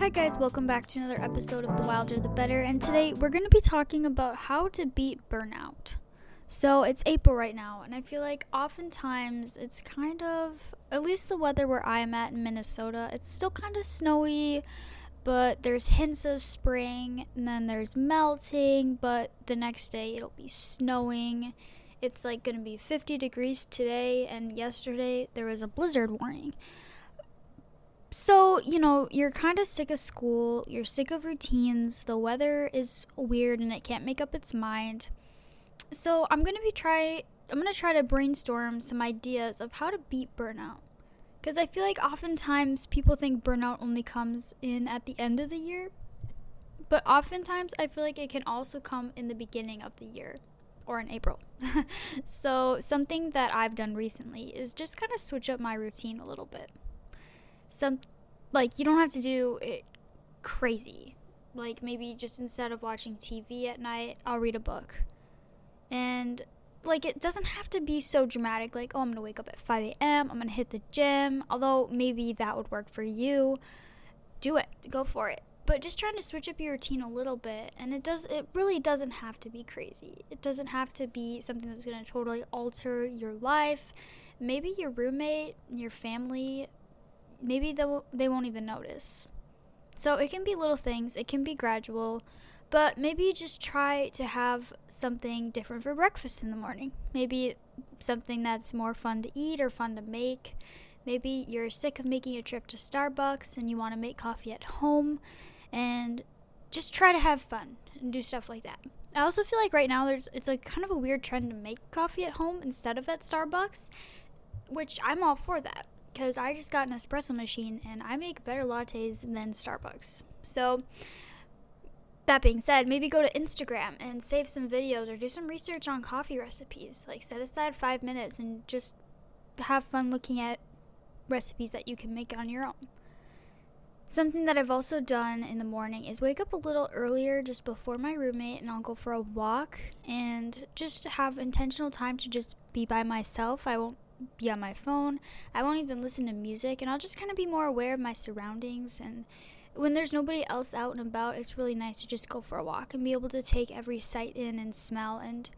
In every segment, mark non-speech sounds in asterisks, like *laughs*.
Hi, guys, welcome back to another episode of The Wilder the Better. And today we're going to be talking about how to beat burnout. So it's April right now, and I feel like oftentimes it's kind of, at least the weather where I am at in Minnesota, it's still kind of snowy, but there's hints of spring, and then there's melting, but the next day it'll be snowing. It's like going to be 50 degrees today, and yesterday there was a blizzard warning. So, you know, you're kind of sick of school, you're sick of routines, the weather is weird and it can't make up its mind. So, I'm going to be try I'm going to try to brainstorm some ideas of how to beat burnout. Cuz I feel like oftentimes people think burnout only comes in at the end of the year, but oftentimes I feel like it can also come in the beginning of the year or in April. *laughs* so, something that I've done recently is just kind of switch up my routine a little bit some like you don't have to do it crazy. Like maybe just instead of watching TV at night, I'll read a book. And like it doesn't have to be so dramatic like oh i'm gonna wake up at 5 a.m i'm gonna hit the gym although maybe that would work for you. Do it. Go for it. But just trying to switch up your routine a little bit and it does it really doesn't have to be crazy. It doesn't have to be something that's to totally alter your life. Maybe your roommate your family maybe they they won't even notice. So it can be little things, it can be gradual, but maybe just try to have something different for breakfast in the morning. Maybe something that's more fun to eat or fun to make. Maybe you're sick of making a trip to Starbucks and you want to make coffee at home and just try to have fun and do stuff like that. I also feel like right now there's it's like kind of a weird trend to make coffee at home instead of at Starbucks, which I'm all for that because I just got an espresso machine and I make better lattes than Starbucks. So, that being said, maybe go to Instagram and save some videos or do some research on coffee recipes. Like, set aside five minutes and just have fun looking at recipes that you can make on your own. Something that I've also done in the morning is wake up a little earlier just before my roommate and I'll go for a walk and just have intentional time to just be by myself. I won't be on my phone. I won't even listen to music, and I'll just kind of be more aware of my surroundings. And when there's nobody else out and about, it's really nice to just go for a walk and be able to take every sight in and smell and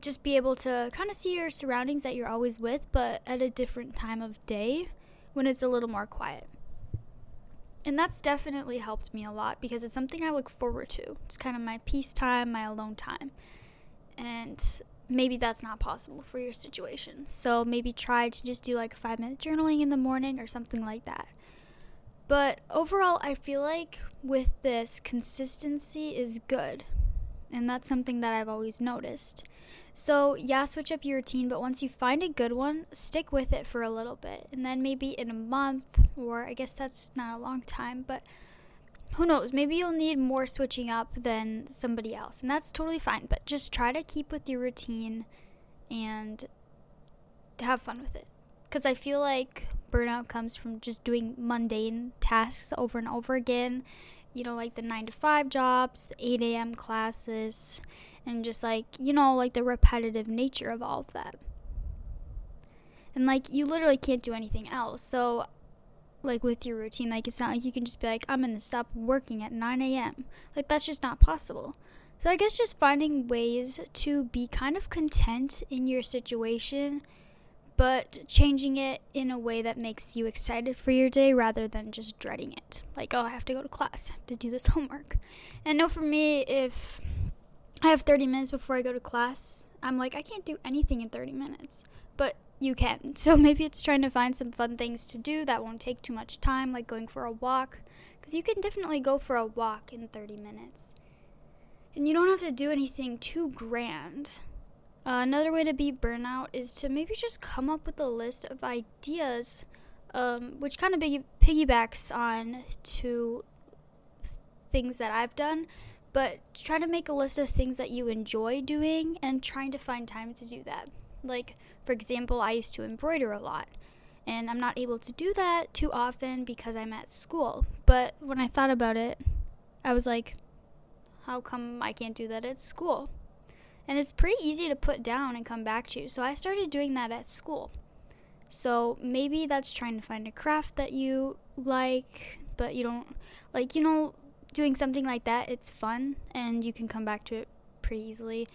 just be able to kind of see your surroundings that you're always with, but at a different time of day when it's a little more quiet. And that's definitely helped me a lot because it's something I look forward to. It's kind of my peace time, my alone time. And maybe that's not possible for your situation. So maybe try to just do like a five minute journaling in the morning or something like that. But overall, I feel like with this, consistency is good. And that's something that I've always noticed. So, yeah, switch up your routine, but once you find a good one, stick with it for a little bit. And then maybe in a month, or I guess that's not a long time, but who knows, maybe you'll need more switching up than somebody else, and that's totally fine. But just try to keep with your routine and have fun with it. Because I feel like burnout comes from just doing mundane tasks over and over again. You know, like the 9 to 5 jobs, the 8 a.m. classes, and just like, you know, like the repetitive nature of all of that. And like, you literally can't do anything else. So like with your routine. Like it's not like you can just be like, I'm gonna stop working at 9 a.m. Like that's just not possible. So I guess just finding ways to be kind of content in your situation, but changing it in a way that makes you excited for your day rather than just dreading it. Like, oh, I have to go to class, I have to do this *laughs* homework. And no, for me, if I have 30 minutes before I go to class, I'm like, I can't do anything in 30 minutes. But you can. *laughs* So maybe it's trying to find some fun things to do that won't take too much time, like going for a walk, because you can definitely go for a walk in 30 minutes. And you don't have to do anything too grand. Uh, another way to beat burnout is to maybe just come up with a list of ideas, um, which kind of big- piggybacks on to things that I've done, but try to make a list of things that you enjoy doing and trying to find time to do that. Like, for example, I used to embroider a lot, and I'm not able to do that too often because I'm at school. But when I thought about it, I was like, how come I can't do that at school? And it's pretty easy to put down and come back to. So I started doing that at school. So maybe that's trying to find a craft that you like but you don't like you know doing something like that it's fun and you can come back to it pretty easily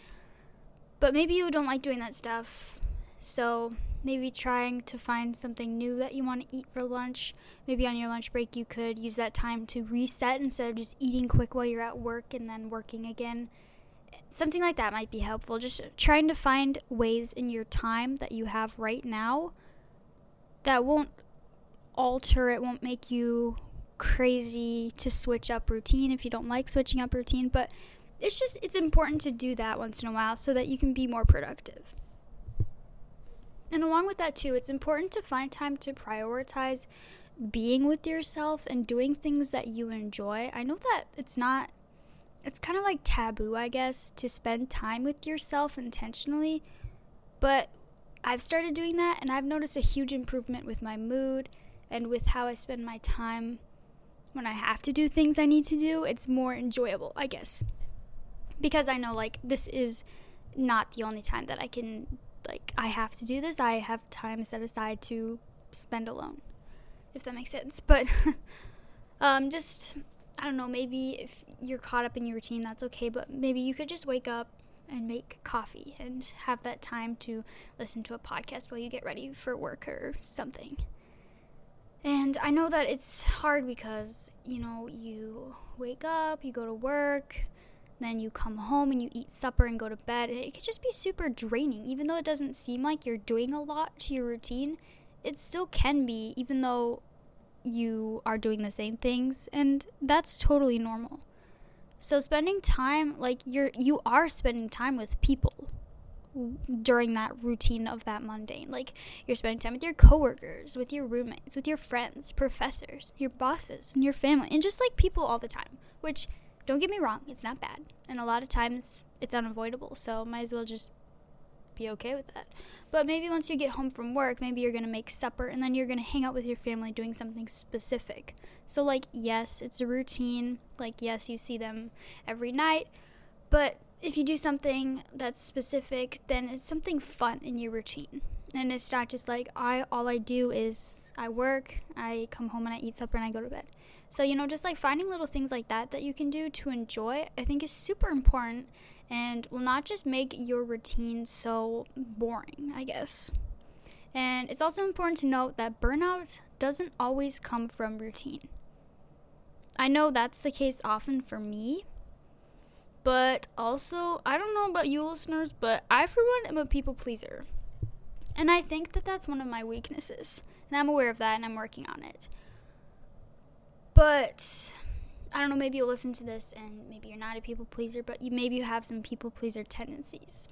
but maybe you don't like doing that stuff. So maybe trying to find something new that you want to eat for lunch. Maybe on your lunch break you could use that time to reset instead of just eating quick while you're at work and then working again. Something like that might be helpful. Just trying to find ways in your time that you have right now that won't alter it won't make you crazy to switch up routine if you don't like switching up routine, but it's just it's important to do that once in a while so that you can be more productive. And along with that too, it's important to find time to prioritize being with yourself and doing things that you enjoy. I know that it's not it's kind of like taboo, I guess, to spend time with yourself intentionally, but I've started doing that and I've noticed a huge improvement with my mood and with how I spend my time when I have to do things I need to do, it's more enjoyable, I guess. Because I know like this is not the only time that I can like I have to do this. I have time set aside to spend alone. If that makes sense. *laughs* But um just I don't know, maybe if you're caught up in your routine, that's okay, but maybe you could just wake up and make coffee and have that time to listen to a podcast while you get ready for work or something. And I know that it's hard because, you know, you wake up, you go to work, then you come home and you eat supper and go to bed. It could just be super draining. Even though it doesn't seem like you're doing a lot to your routine, it still can be, even though you are doing the same things. And that's totally normal. So spending time like you're you are spending time with people during that routine of that mundane. Like you're spending time with your coworkers, with your roommates, with your friends, professors, your bosses, and your family, and just like people all the time. Which, don't get me wrong, it's not bad. And a lot of times it's unavoidable, so might as well just be okay with that. But maybe once you get home from work, maybe you're gonna make supper and then you're gonna hang out with your family doing something specific. So, like, yes, it's a routine. Like, yes, you see them every night, but if you do something that's specific, then it's something fun in your routine. And it's not just like I all I do is I work, I come home and I eat supper and I go to bed. So, you know, just like finding little things like that that you can do to enjoy, I think is super important and will not just make your routine so boring, I guess. And it's also important to note that burnout doesn't always come from routine. I know that's the case often for me, but also, I don't know about you listeners, but I, for one, am a people pleaser. And I think that that's one of my weaknesses. And I'm aware of that and I'm working on it. But I don't know, maybe you'll listen to this and maybe you're not a people pleaser, but you maybe you have some people pleaser tendencies.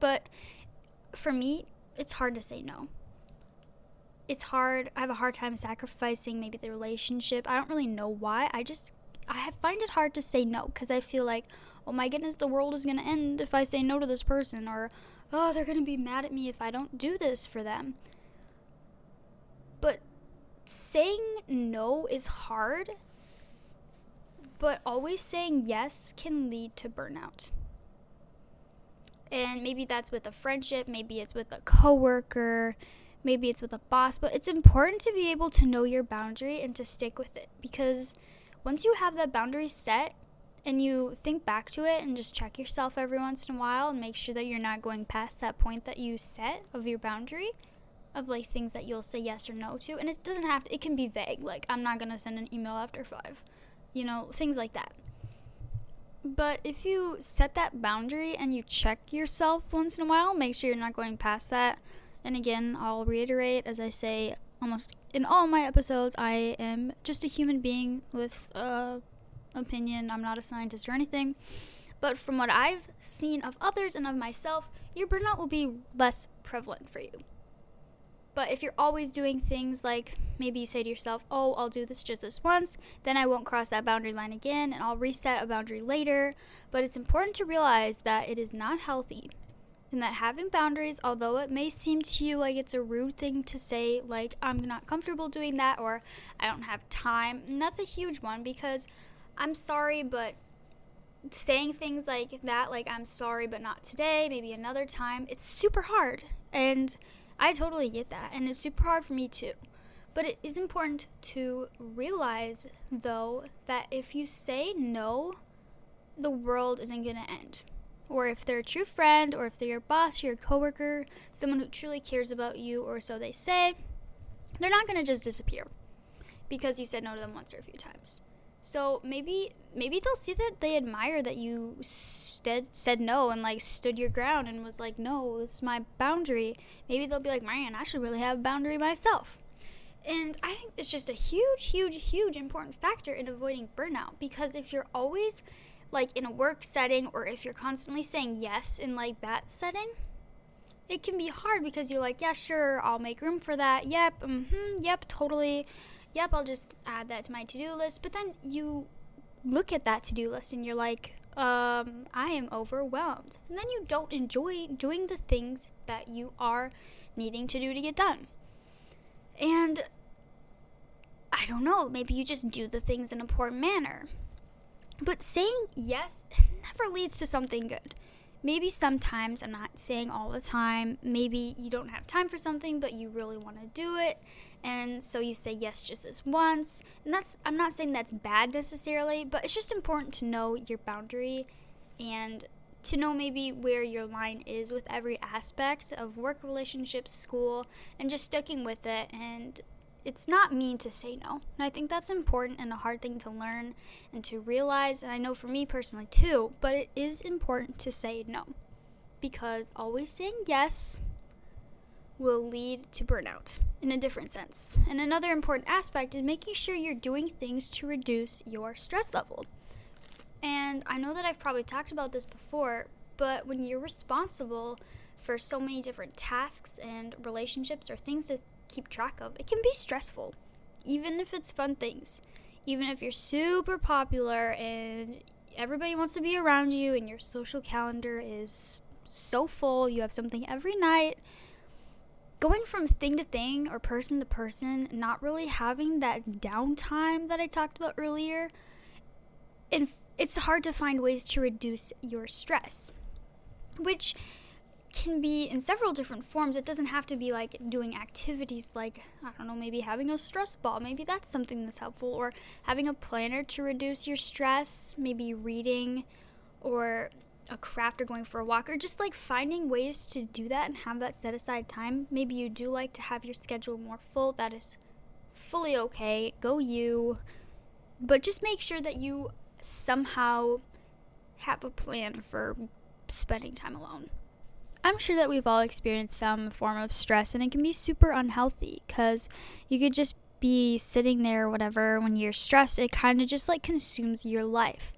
But for me, it's hard to say no. It's hard. I have a hard time sacrificing maybe the relationship. I don't really know why. I just I find it hard to say no because I feel like, oh my goodness, the world is to end if I say no to this person, or oh, they're to be mad at me if I don't do this for them. But saying no is hard, but always saying yes can lead to burnout. And maybe that's with a friendship, maybe it's with a coworker, maybe it's with a boss, but it's important to be able to know your boundary and to stick with it because once you have that boundary set and you think back to it and just check yourself every once in a while and make sure that you're not going past that point that you set of your boundary of like things that you'll say yes or no to and it doesn't have to it can be vague like i'm not going to send an email after 5 you know things like that but if you set that boundary and you check yourself once in a while make sure you're not going past that and again i'll reiterate as i say almost in all my episodes, I am just a human being with a opinion. I'm not a scientist or anything. But from what I've seen of others and of myself, your burnout will be less prevalent for you. But if you're always doing things like maybe you say to yourself, oh, I'll do this just this once, then I won't cross that boundary line again and I'll reset a boundary later. But it's important to realize that it is not healthy and that having boundaries, although it may seem to you like it's a rude thing to say, like, I'm not comfortable doing that or I don't have time, and that's a huge one because I'm sorry, but saying things like that, like, I'm sorry, but not today, maybe another time, it's super hard. And I totally get that. And it's super hard for me too. But it is important to realize, though, that if you say no, the world isn't going to end. Or if they're a true friend, or if they're your boss, your coworker, someone who truly cares about you, or so they say, they're not going to just disappear because you said no to them once or a few times. So maybe maybe they'll see that they admire that you said said no and like stood your ground and was like, no, this is my boundary. Maybe they'll be like, man, I should really have a boundary myself. And I think it's just a huge, huge, huge important factor in avoiding burnout because if you're always like in a work setting or if you're constantly saying yes in like that setting, it can be hard because you're like, yeah, sure, I'll make room for that. Yep, mm-hmm, yep, totally yep, I'll just add that to my to do list. But then you look at that to do list and you're like, um, I am overwhelmed. And then you don't enjoy doing the things that you are needing to do to get done. And I don't know, maybe you just do the things in a poor manner. But saying yes *laughs* never leads to something good. Maybe sometimes, I'm not saying all the time, maybe you don't have time for something, but you really want to do it and so you say yes just this once. And that's i'm not saying that's bad necessarily but it's just important to know your boundary and to know maybe where your line is with every aspect of work relationships school and just sticking with it. And it's not mean to say no. And i think that's important and a hard thing to learn and to realize. And i know for me personally too but it is important to say no because always saying yes will lead to burnout in a different sense. And another important aspect is making sure you're doing things to reduce your stress level. And I know that I've probably talked about this before, but when you're responsible for so many different tasks and relationships or things to keep track of, it can be stressful, even if it's fun things. Even if you're super popular and everybody wants to be around you and your social calendar is so full, you have something every night going from thing to thing or person to person, not really having that downtime that I talked about earlier, and it's hard to find ways to reduce your stress, which can be in several different forms. It doesn't have to be like doing activities like, I don't know, maybe having a stress ball. Maybe that's something that's helpful. Or having a planner to reduce your stress. Maybe reading or a craft or going for a walk or just like finding ways to do that and have that set aside time. Maybe you do like to have your schedule more full. That is fully okay. Go you. But just make sure that you somehow have a plan for spending time alone. I'm sure that we've all experienced some form of stress and it can be super unhealthy because you could just be sitting there or whatever when you're stressed, it kind of just like consumes your life.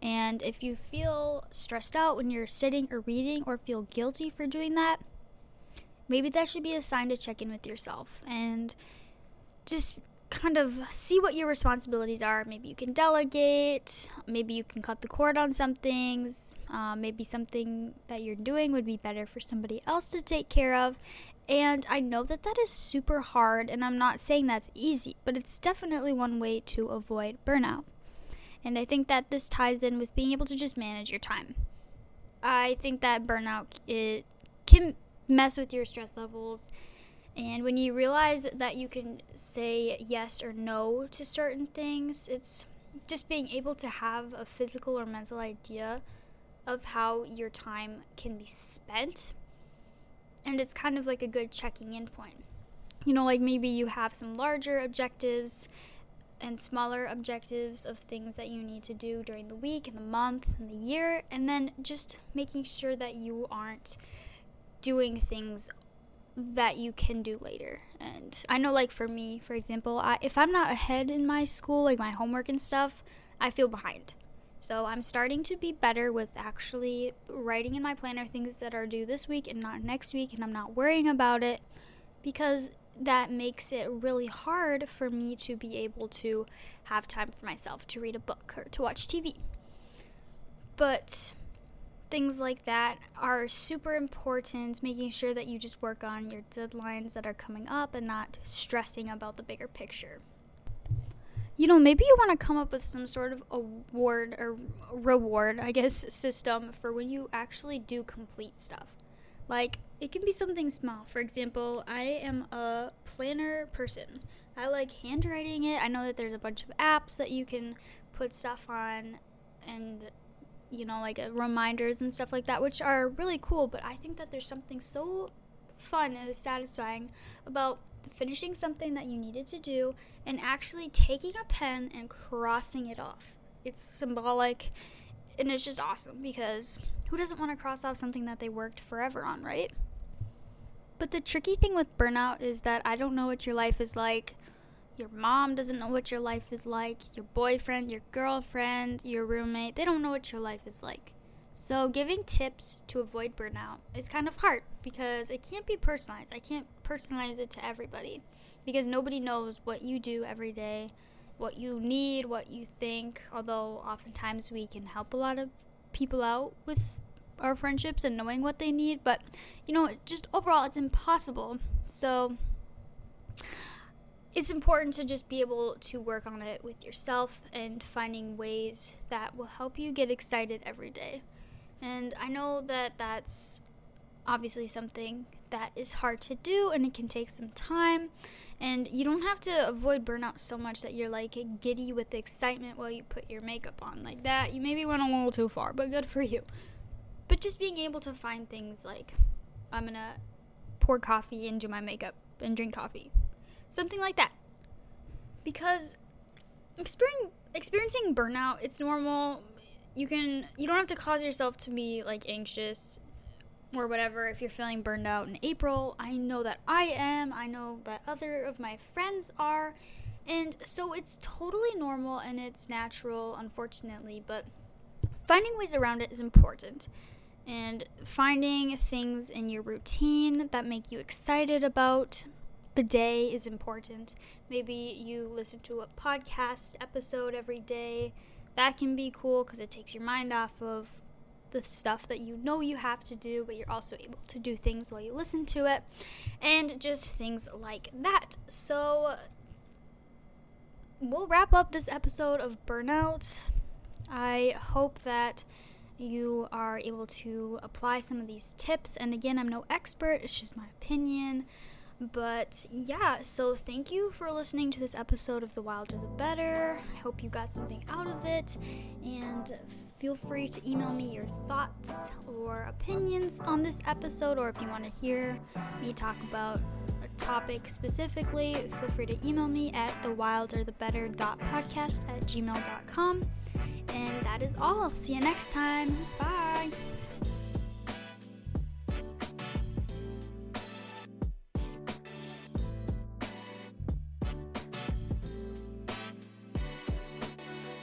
And if you feel stressed out when you're sitting or reading or feel guilty for doing that, maybe that should be a sign to check in with yourself and just kind of see what your responsibilities are. Maybe you can delegate, maybe you can cut the cord on some things, uh, maybe something that you're doing would be better for somebody else to take care of. And I know that that is super hard, and I'm not saying that's easy, but it's definitely one way to avoid burnout. And I think that this ties in with being able to just manage your time. I think that burnout it can mess with your stress levels. And when you realize that you can say yes or no to certain things, it's just being able to have a physical or mental idea of how your time can be spent. And it's kind of like a good checking in point. You know, like maybe you have some larger objectives and smaller objectives of things that you need to do during the week and the month and the year, and then just making sure that you aren't doing things that you can do later. And I know, like for me, for example, I, if I'm not ahead in my school, like my homework and stuff, I feel behind. So I'm starting to be better with actually writing in my planner things that are due this week and not next week, and I'm not worrying about it because that makes it really hard for me to be able to have time for myself to read a book or to watch TV. But things like that are super important, making sure that you just work on your deadlines that are coming up and not stressing about the bigger picture. You know, maybe you want to come up with some sort of award or reward, I guess, system for when you actually do complete stuff. Like, it can be something small. For example, I am a planner person. I like handwriting it. I know that there's a bunch of apps that you can put stuff on and you know like uh, reminders and stuff like that which are really cool but i think that there's something so fun and satisfying about finishing something that you needed to do and actually taking a pen and crossing it off it's symbolic and it's just awesome because who doesn't want to cross off something that they worked forever on right but the tricky thing with burnout is that i don't know what your life is like your mom doesn't know what your life is like. Your boyfriend, your girlfriend, your roommate, they don't know what your life is like. So, giving tips to avoid burnout is kind of hard because it can't be personalized. I can't personalize it to everybody because nobody knows what you do every day, what you need, what you think. Although, oftentimes, we can help a lot of people out with our friendships and knowing what they need, but you know, just overall, it's impossible. So, it's important to just be able to work on it with yourself and finding ways that will help you get excited every day. And I know that that's obviously something that is hard to do and it can take some time. And you don't have to avoid burnout so much that you're like giddy with excitement while you put your makeup on. Like that, you maybe went a little too far, but good for you. But just being able to find things like, I'm gonna pour coffee and do my makeup and drink coffee something like that. Because experiencing burnout, it's normal. You can you don't have to cause yourself to be like anxious or whatever if you're feeling burned out in April. I know that I am. I know that other of my friends are. And so it's totally normal and it's natural, unfortunately, but finding ways around it is important. And finding things in your routine that make you excited about the day is important. Maybe you listen to a podcast episode every day. That can be cool because it takes your mind off of the stuff that you know you have to do, but you're also able to do things while you listen to it, and just things like that. So, we'll wrap up this episode of Burnout. I hope that you are able to apply some of these tips. And again, I'm no expert, it's just my opinion. But yeah, so thank you for listening to this episode of The Wilder the Better. I hope you got something out of it. And feel free to email me your thoughts or opinions on this episode, or if you want to hear me talk about a topic specifically, feel free to email me at thewilderthebetter.podcast at gmail.com. And that is all. See you next time. Bye.